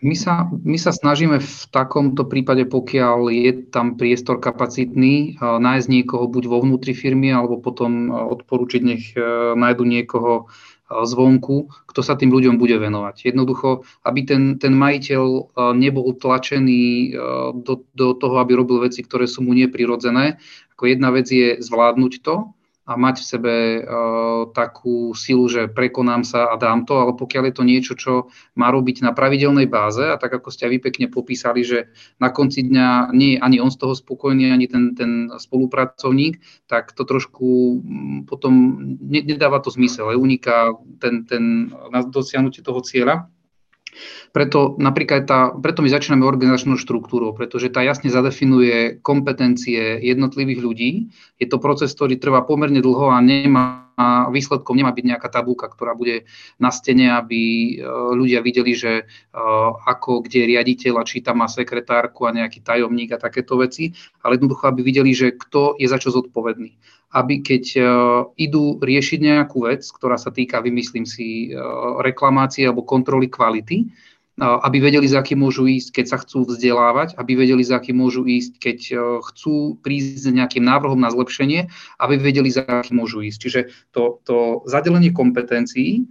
My sa, my sa snažíme v takomto prípade, pokiaľ je tam priestor kapacitný, nájsť niekoho buď vo vnútri firmy, alebo potom odporúčiť, nech e, nájdu niekoho zvonku, kto sa tým ľuďom bude venovať. Jednoducho, aby ten, ten majiteľ nebol tlačený do, do toho, aby robil veci, ktoré sú mu neprirodzené. Ako jedna vec je zvládnuť to, a mať v sebe uh, takú silu, že prekonám sa a dám to, ale pokiaľ je to niečo, čo má robiť na pravidelnej báze a tak ako ste vy pekne popísali, že na konci dňa nie je ani on z toho spokojný, ani ten, ten spolupracovník, tak to trošku mm, potom nedáva to zmysel, uniká ten, ten, na dosiahnutie toho cieľa. Preto napríklad tá, preto my začíname organizačnou štruktúrou, pretože tá jasne zadefinuje kompetencie jednotlivých ľudí. Je to proces, ktorý trvá pomerne dlho a nemá výsledkom nemá byť nejaká tabulka, ktorá bude na stene, aby e, ľudia videli, že e, ako, kde je riaditeľ a či tam má sekretárku a nejaký tajomník a takéto veci, ale jednoducho, aby videli, že kto je za čo zodpovedný aby keď uh, idú riešiť nejakú vec, ktorá sa týka, vymyslím si, uh, reklamácie alebo kontroly kvality, uh, aby vedeli, za akým môžu ísť, keď sa chcú vzdelávať, aby vedeli, za akým môžu ísť, keď chcú prísť s nejakým návrhom na zlepšenie, aby vedeli, za akým môžu ísť. Čiže to, to zadelenie kompetencií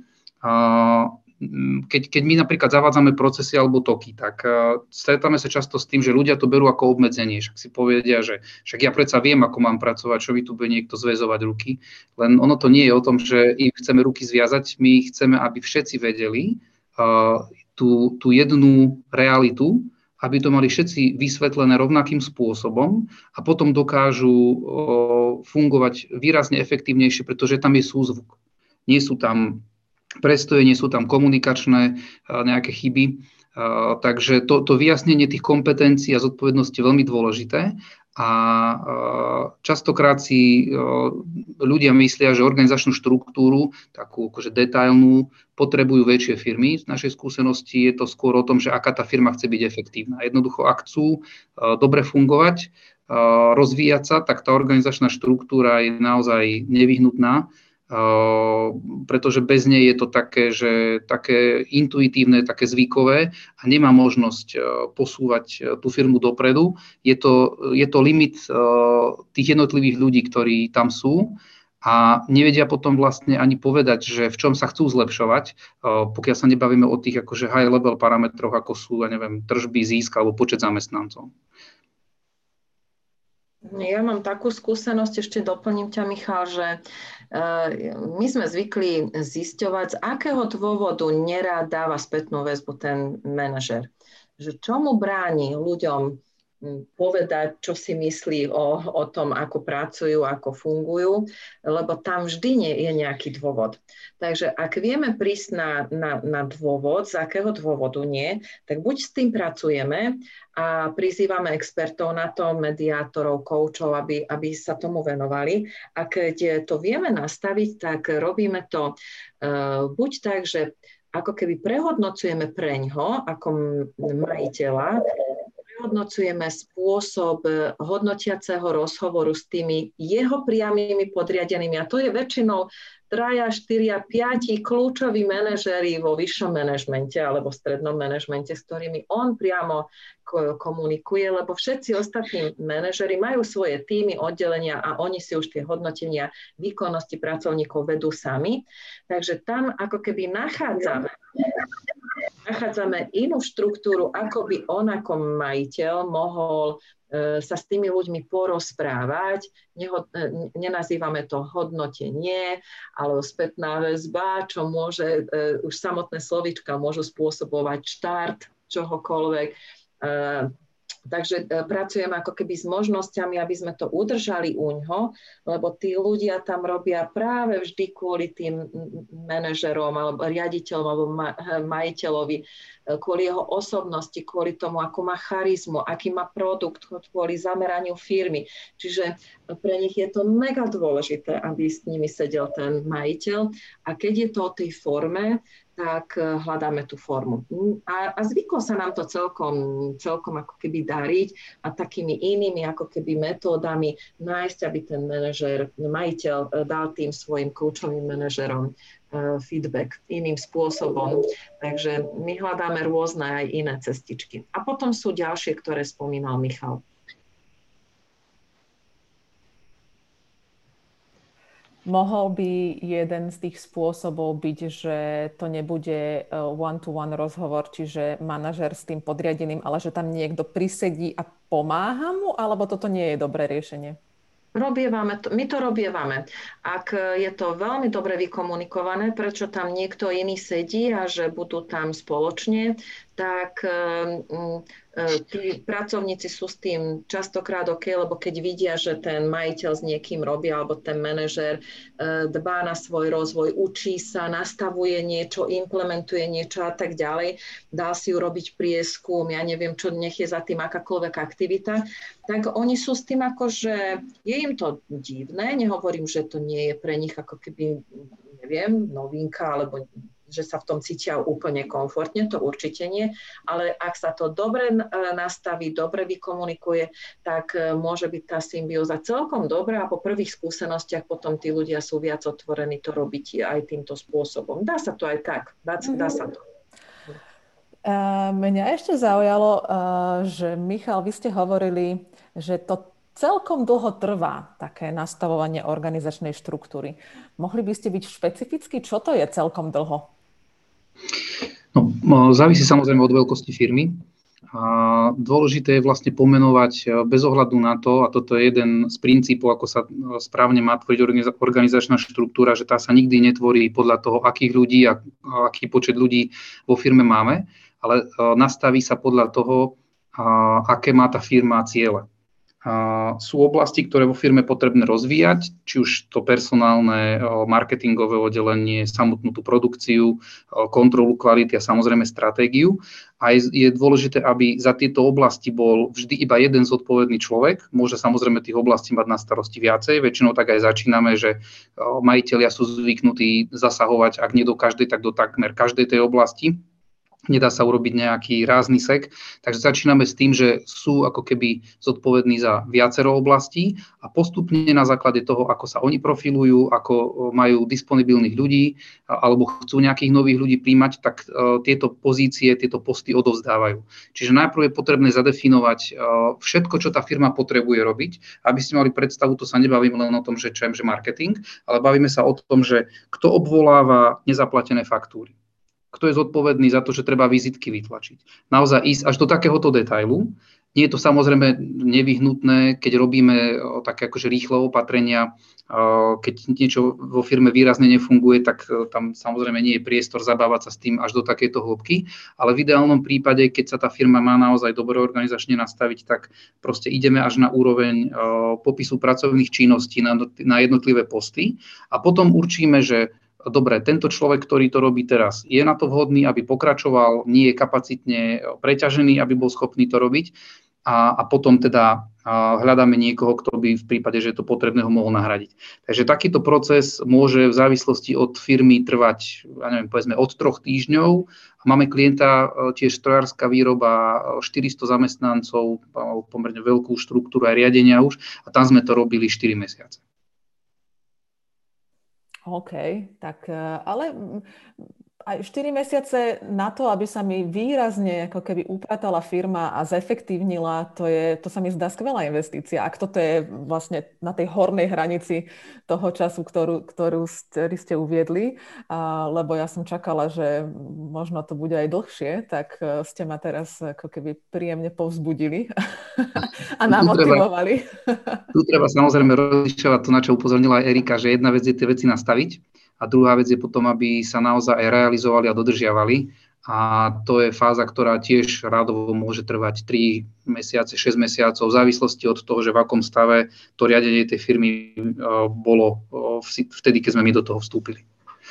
keď, keď my napríklad zavádzame procesy alebo toky, tak uh, stretáme sa často s tým, že ľudia to berú ako obmedzenie. Však si povedia, že však ja predsa viem, ako mám pracovať, čo mi tu bude niekto zväzovať ruky. Len ono to nie je o tom, že im chceme ruky zviazať, my chceme, aby všetci vedeli uh, tú, tú jednu realitu, aby to mali všetci vysvetlené rovnakým spôsobom a potom dokážu uh, fungovať výrazne efektívnejšie, pretože tam je súzvuk. Nie sú tam prestoje, nie sú tam komunikačné nejaké chyby. Takže to, to vyjasnenie tých kompetencií a zodpovednosti je veľmi dôležité. A častokrát si ľudia myslia, že organizačnú štruktúru, takú akože detailnú, potrebujú väčšie firmy. Z našej skúsenosti je to skôr o tom, že aká tá firma chce byť efektívna. Jednoducho, ak chcú dobre fungovať, rozvíjať sa, tak tá organizačná štruktúra je naozaj nevyhnutná pretože bez nej je to také, že také intuitívne, také zvykové a nemá možnosť posúvať tú firmu dopredu. Je to, je to limit tých jednotlivých ľudí, ktorí tam sú a nevedia potom vlastne ani povedať, že v čom sa chcú zlepšovať, pokiaľ sa nebavíme o tých akože high level parametroch, ako sú, ja neviem, tržby, získ alebo počet zamestnancov. Ja mám takú skúsenosť, ešte doplním ťa, Michal, že eh, my sme zvykli zisťovať, z akého dôvodu nerád dáva spätnú väzbu ten manažer. Že čo mu bráni ľuďom povedať, čo si myslí o, o tom, ako pracujú, ako fungujú, lebo tam vždy nie je nejaký dôvod. Takže ak vieme prísť na, na, na dôvod, z akého dôvodu nie, tak buď s tým pracujeme a prizývame expertov na to, mediátorov, koučov, aby, aby sa tomu venovali. A keď to vieme nastaviť, tak robíme to uh, buď tak, že ako keby prehodnocujeme preňho ako majiteľa vyhodnocujeme spôsob hodnotiaceho rozhovoru s tými jeho priamými podriadenými. A to je väčšinou traja, štyria, piati kľúčoví manažery vo vyššom manažmente alebo strednom manažmente, s ktorými on priamo komunikuje, lebo všetci ostatní manažery majú svoje týmy, oddelenia a oni si už tie hodnotenia výkonnosti pracovníkov vedú sami. Takže tam ako keby nachádzame nachádzame inú štruktúru, ako by on ako majiteľ mohol E, sa s tými ľuďmi porozprávať. Neho, e, nenazývame to hodnotenie, ale spätná väzba, čo môže, e, už samotné slovička môžu spôsobovať štart čohokoľvek. Takže e, pracujeme ako keby s možnosťami, aby sme to udržali u ňo, lebo tí ľudia tam robia práve vždy kvôli tým manažerom alebo riaditeľom alebo majiteľovi, e, kvôli jeho osobnosti, kvôli tomu, ako má charizmu, aký má produkt, kvôli zameraniu firmy. Čiže pre nich je to mega dôležité, aby s nimi sedel ten majiteľ. A keď je to o tej forme, tak eh, hľadáme tú formu. A, a zvyklo sa nám to celkom, celkom ako keby dariť a takými inými ako keby metódami nájsť, aby ten manažer, majiteľ eh, dal tým svojim kľúčovým manažerom eh, feedback iným spôsobom. Takže my hľadáme rôzne aj iné cestičky. A potom sú ďalšie, ktoré spomínal Michal. Mohol by jeden z tých spôsobov byť, že to nebude e, one-to-one rozhovor, čiže manažer s tým podriadeným, ale že tam niekto prisedí a pomáha mu, alebo toto nie je dobré riešenie? Robievame to, my to robievame. Ak je to veľmi dobre vykomunikované, prečo tam niekto iný sedí a že budú tam spoločne, tak um, E, tí pracovníci sú s tým častokrát OK, lebo keď vidia, že ten majiteľ s niekým robí alebo ten manažer e, dbá na svoj rozvoj, učí sa, nastavuje niečo, implementuje niečo a tak ďalej, dá si urobiť prieskum, ja neviem, čo nech je za tým akákoľvek aktivita, tak oni sú s tým ako, že je im to divné, nehovorím, že to nie je pre nich ako keby, neviem, novinka alebo že sa v tom cítia úplne komfortne, to určite nie, ale ak sa to dobre e, nastaví, dobre vykomunikuje, tak e, môže byť tá symbióza celkom dobrá a po prvých skúsenostiach potom tí ľudia sú viac otvorení to robiť aj týmto spôsobom. Dá sa to aj tak, dá, dá sa to. Mňa ešte zaujalo, uh, že Michal, vy ste hovorili, že to celkom dlho trvá také nastavovanie organizačnej štruktúry. Mohli by ste byť špecificky, čo to je celkom dlho? No, závisí samozrejme od veľkosti firmy. A dôležité je vlastne pomenovať e, bez ohľadu na to, a toto je jeden z princípov, ako sa e, správne má tvoriť organizačná štruktúra, že tá sa nikdy netvorí podľa toho, akých ľudí a aký počet ľudí vo firme máme, ale e, nastaví sa podľa toho, aké má tá firma ciele sú oblasti, ktoré vo firme potrebné rozvíjať, či už to personálne, marketingové oddelenie, samotnú tú produkciu, kontrolu kvality a samozrejme stratégiu. A je, dôležité, aby za tieto oblasti bol vždy iba jeden zodpovedný človek. Môže samozrejme tých oblastí mať na starosti viacej. Väčšinou tak aj začíname, že majiteľia sú zvyknutí zasahovať, ak nie do každej, tak do takmer každej tej oblasti nedá sa urobiť nejaký rázny sek. Takže začíname s tým, že sú ako keby zodpovední za viacero oblastí a postupne na základe toho, ako sa oni profilujú, ako majú disponibilných ľudí alebo chcú nejakých nových ľudí príjmať, tak uh, tieto pozície, tieto posty odovzdávajú. Čiže najprv je potrebné zadefinovať uh, všetko, čo tá firma potrebuje robiť. Aby ste mali predstavu, to sa nebavím len o tom, že čo že marketing, ale bavíme sa o tom, že kto obvoláva nezaplatené faktúry kto je zodpovedný za to, že treba vizitky vytlačiť. Naozaj ísť až do takéhoto detailu. Nie je to samozrejme nevyhnutné, keď robíme také akože rýchle opatrenia, keď niečo vo firme výrazne nefunguje, tak e, tam samozrejme nie je priestor zabávať sa s tým až do takéto hĺbky, ale v ideálnom prípade, keď sa tá firma má naozaj dobre organizačne nastaviť, tak proste ideme až na úroveň popisu pracovných činností na jednotlivé posty a potom určíme, že dobre, tento človek, ktorý to robí teraz, je na to vhodný, aby pokračoval, nie je kapacitne preťažený, aby bol schopný to robiť. a, a potom teda hľadáme niekoho, kto by v prípade, že je to potrebné, ho mohol nahradiť. Takže takýto proces môže v závislosti od firmy trvať, ja neviem, povedzme od troch týždňov. Máme klienta, e, tiež strojárska výroba, 400 zamestnancov, pomerne veľkú štruktúru aj riadenia už a tam sme to robili 4 mesiace. OK, tak e, ale aj 4 mesiace na to, aby sa mi výrazne ako keby upratala firma a zefektívnila, to, je, to sa mi zdá skvelá investícia. Ak toto je vlastne na tej hornej hranici toho času, ktorú, ktorú ktorý ste uviedli, a, lebo ja som čakala, že možno to bude aj dlhšie, tak e, ste ma teraz ako keby príjemne povzbudili a namotivovali. Tu treba, tu treba samozrejme rozlišovať to, na čo upozornila Erika, že jedna vec je tie veci nastaviť, a druhá vec je potom, aby sa naozaj aj realizovali a dodržiavali. A to je fáza, ktorá tiež rádovo môže trvať 3 mesiace, 6 mesiacov, v závislosti od toho, že v akom stave to riadenie tej firmy e, bolo e, vtedy, keď sme my do toho vstúpili.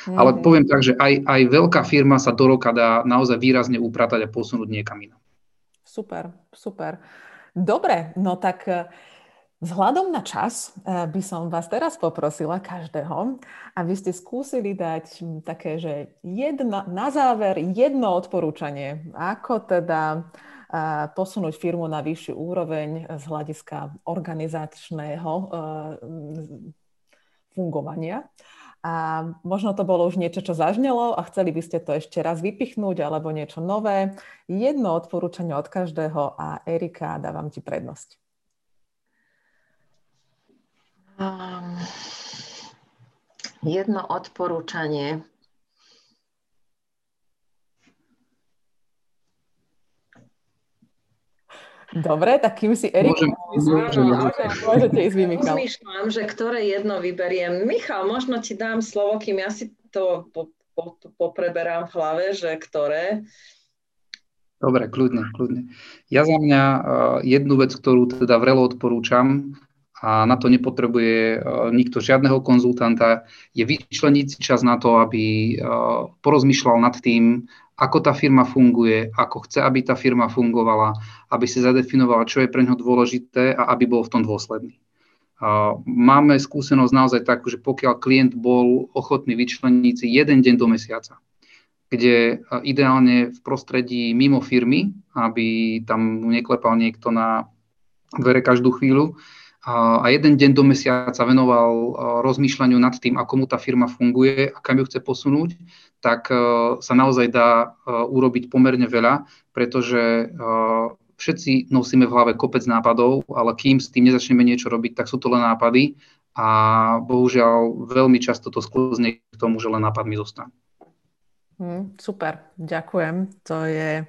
Mm. Ale poviem tak, že aj, aj veľká firma sa do roka dá naozaj výrazne upratať a posunúť niekam inam. Super, super. Dobre, no tak Vzhľadom na čas eh, by som vás teraz poprosila každého, aby ste skúsili dať také, že jedna, na záver jedno odporúčanie, ako teda eh, posunúť firmu na vyššiu úroveň z hľadiska organizačného eh, fungovania. A možno to bolo už niečo, čo zažnelo a chceli by ste to ešte raz vypichnúť alebo niečo nové. Jedno odporúčanie od každého a Erika, dávam ti prednosť. Um, jedno odporúčanie. Dobre, tak kým si Erik... Môžem, môžem, môžete ísť vy, Michal. Rozmýšľam, že ktoré jedno vyberiem. Michal, možno ti dám slovo, kým ja si to po, po, popreberám v hlave, že ktoré. Dobre, kľudne, kľudne. Ja za mňa uh, jednu vec, ktorú teda vrelo odporúčam, a na to nepotrebuje e, nikto žiadneho konzultanta, je vyčleniť čas na to, aby e, porozmýšľal nad tým, ako tá firma funguje, ako chce, aby tá firma fungovala, aby si zadefinovala, čo je pre ňo dôležité a aby bol v tom dôsledný. E, máme skúsenosť naozaj takú, že pokiaľ klient bol ochotný vyčleniť si jeden deň do mesiaca, kde ideálne v prostredí mimo firmy, aby tam neklepal niekto na dvere každú chvíľu, a jeden deň do mesiaca venoval rozmýšľaniu nad tým, ako mu tá firma funguje a kam ju chce posunúť, tak sa naozaj dá urobiť pomerne veľa, pretože všetci nosíme v hlave kopec nápadov, ale kým s tým nezačneme niečo robiť, tak sú to len nápady a bohužiaľ veľmi často to sklzne k tomu, že len nápadmi zostanú. Hmm, super, ďakujem. To je,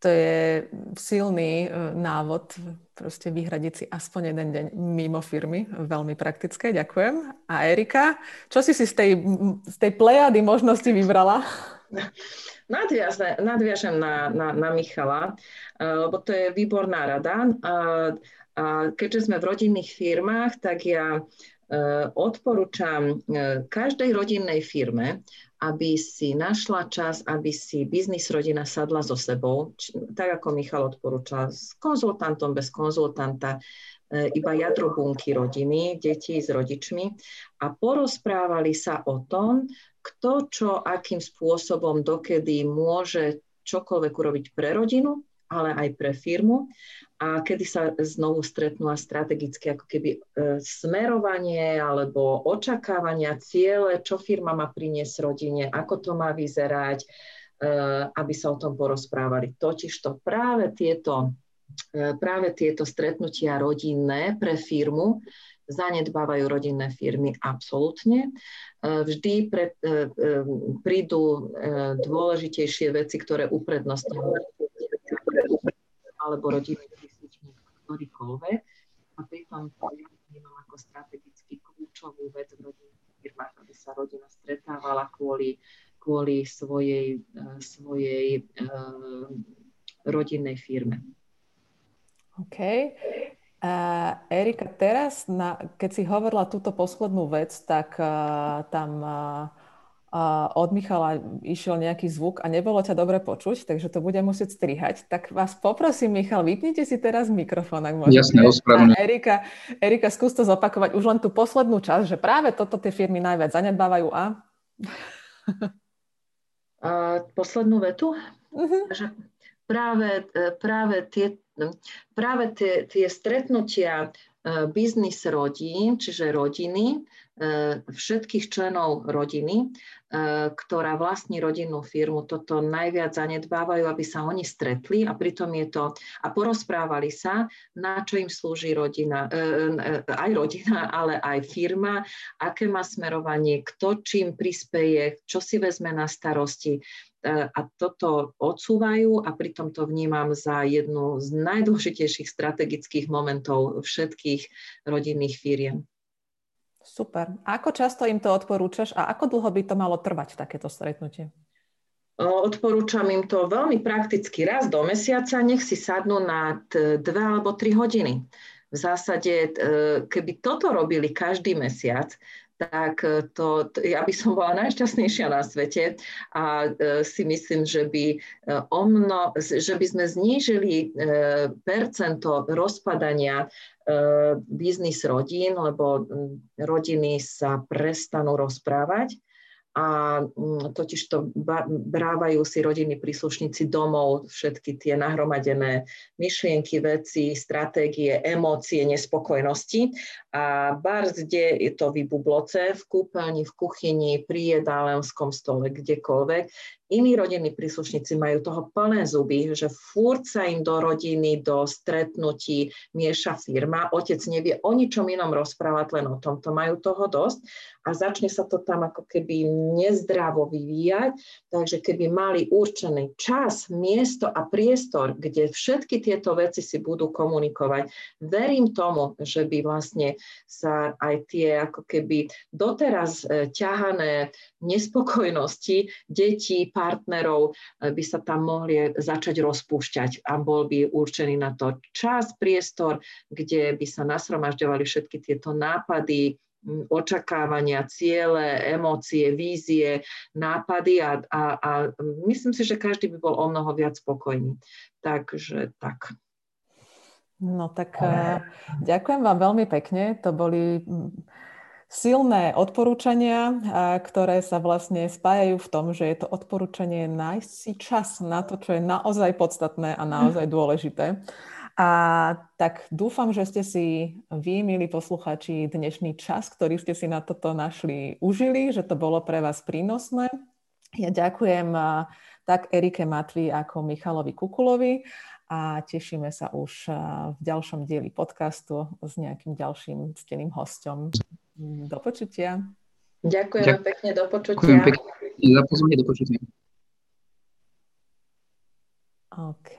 to je silný uh, návod proste vyhradiť si aspoň jeden deň mimo firmy. Veľmi praktické, ďakujem. A Erika, čo si si z tej, z tej plejady možnosti vybrala? nadviažem na, na, na Michala, eh, lebo to je výborná rada. A, keďže sme v rodinných firmách, tak ja eh, odporúčam každej rodinnej firme, aby si našla čas, aby si biznis rodina sadla so sebou, či, tak ako Michal odporúča, s konzultantom, bez konzultanta, e, iba jadro bunky rodiny, deti s rodičmi. A porozprávali sa o tom, kto čo, akým spôsobom, dokedy môže čokoľvek urobiť pre rodinu, ale aj pre firmu a kedy sa znovu stretnú a strategicky ako keby e, smerovanie alebo očakávania, ciele, čo firma má priniesť rodine, ako to má vyzerať, e, aby sa o tom porozprávali. Totiž to práve tieto, e, práve tieto stretnutia rodinné pre firmu zanedbávajú rodinné firmy absolútne. Vždy pre, prídu dôležitejšie veci, ktoré uprednostňujú alebo rodinný ktorýkoľvek. A pritom to vnímam ako strategicky kľúčovú vec v rodinných firmách, aby sa rodina stretávala kvôli, kvôli svojej, eh, svojej uh, rodinnej firme. OK. Uh, Erika, teraz, na, keď si hovorila túto poslednú vec, tak uh, tam uh, od Michala išiel nejaký zvuk a nebolo ťa dobre počuť, takže to budem musieť strihať. Tak vás poprosím, Michal, vypnite si teraz mikrofón, ak môžete. Jasne, ospravedlňujem. Erika, Erika, skús to zopakovať už len tú poslednú časť, že práve toto tie firmy najviac zanedbávajú a... a poslednú vetu? Uh-huh. Práve, e, práve, tie, práve tie, tie stretnutia e, biznis rodín, čiže rodiny, všetkých členov rodiny, e, ktorá vlastní rodinnú firmu, toto najviac zanedbávajú, aby sa oni stretli a pritom je to, a porozprávali sa, na čo im slúži rodina, e, aj rodina, ale aj firma, aké má smerovanie, kto čím prispeje, čo si vezme na starosti, a toto odsúvajú a pritom to vnímam za jednu z najdôležitejších strategických momentov všetkých rodinných firiem. Super. A ako často im to odporúčaš a ako dlho by to malo trvať, takéto stretnutie? Odporúčam im to veľmi prakticky raz do mesiaca, nech si sadnú na dve alebo tri hodiny. V zásade, e, keby toto robili každý mesiac, tak to, to, ja by som bola najšťastnejšia na svete a e, si myslím, že by, e, omno, že by sme znížili e, percento rozpadania E, biznis rodín, lebo rodiny sa prestanú rozprávať a totiž to brávajú si rodiny príslušníci domov všetky tie nahromadené myšlienky, veci, stratégie, emócie, nespokojnosti. A barzde je to vybubloce v kúpeľni, v kuchyni, pri jedálenskom stole, kdekoľvek Iní rodinní príslušníci majú toho plné zuby, že furt sa im do rodiny, do stretnutí mieša firma. Otec nevie o ničom inom rozprávať, len o tomto majú toho dosť a začne sa to tam ako keby nezdravo vyvíjať. Takže keby mali určený čas, miesto a priestor, kde všetky tieto veci si budú komunikovať, verím tomu, že by vlastne sa aj tie ako keby doteraz e, ťahané nespokojnosti detí, partnerov e, by sa tam mohli začať rozpúšťať a bol by určený na to čas, priestor, kde by sa nasromažďovali všetky tieto nápady, očakávania, ciele, emócie, vízie, nápady a, a, a myslím si, že každý by bol o mnoho viac spokojný. Takže tak. No tak uh, ďakujem vám veľmi pekne. To boli silné odporúčania, ktoré sa vlastne spájajú v tom, že je to odporúčanie nájsť si čas na to, čo je naozaj podstatné a naozaj dôležité. A tak dúfam, že ste si vy, milí posluchači, dnešný čas, ktorý ste si na toto našli, užili, že to bolo pre vás prínosné. Ja ďakujem tak Erike Matvi ako Michalovi Kukulovi a tešíme sa už v ďalšom dieli podcastu s nejakým ďalším steným hostom. Do počutia. Ďakujem Ďak- pekne, do počutia. Ďakujem pekne za pozvanie, do počutia. OK.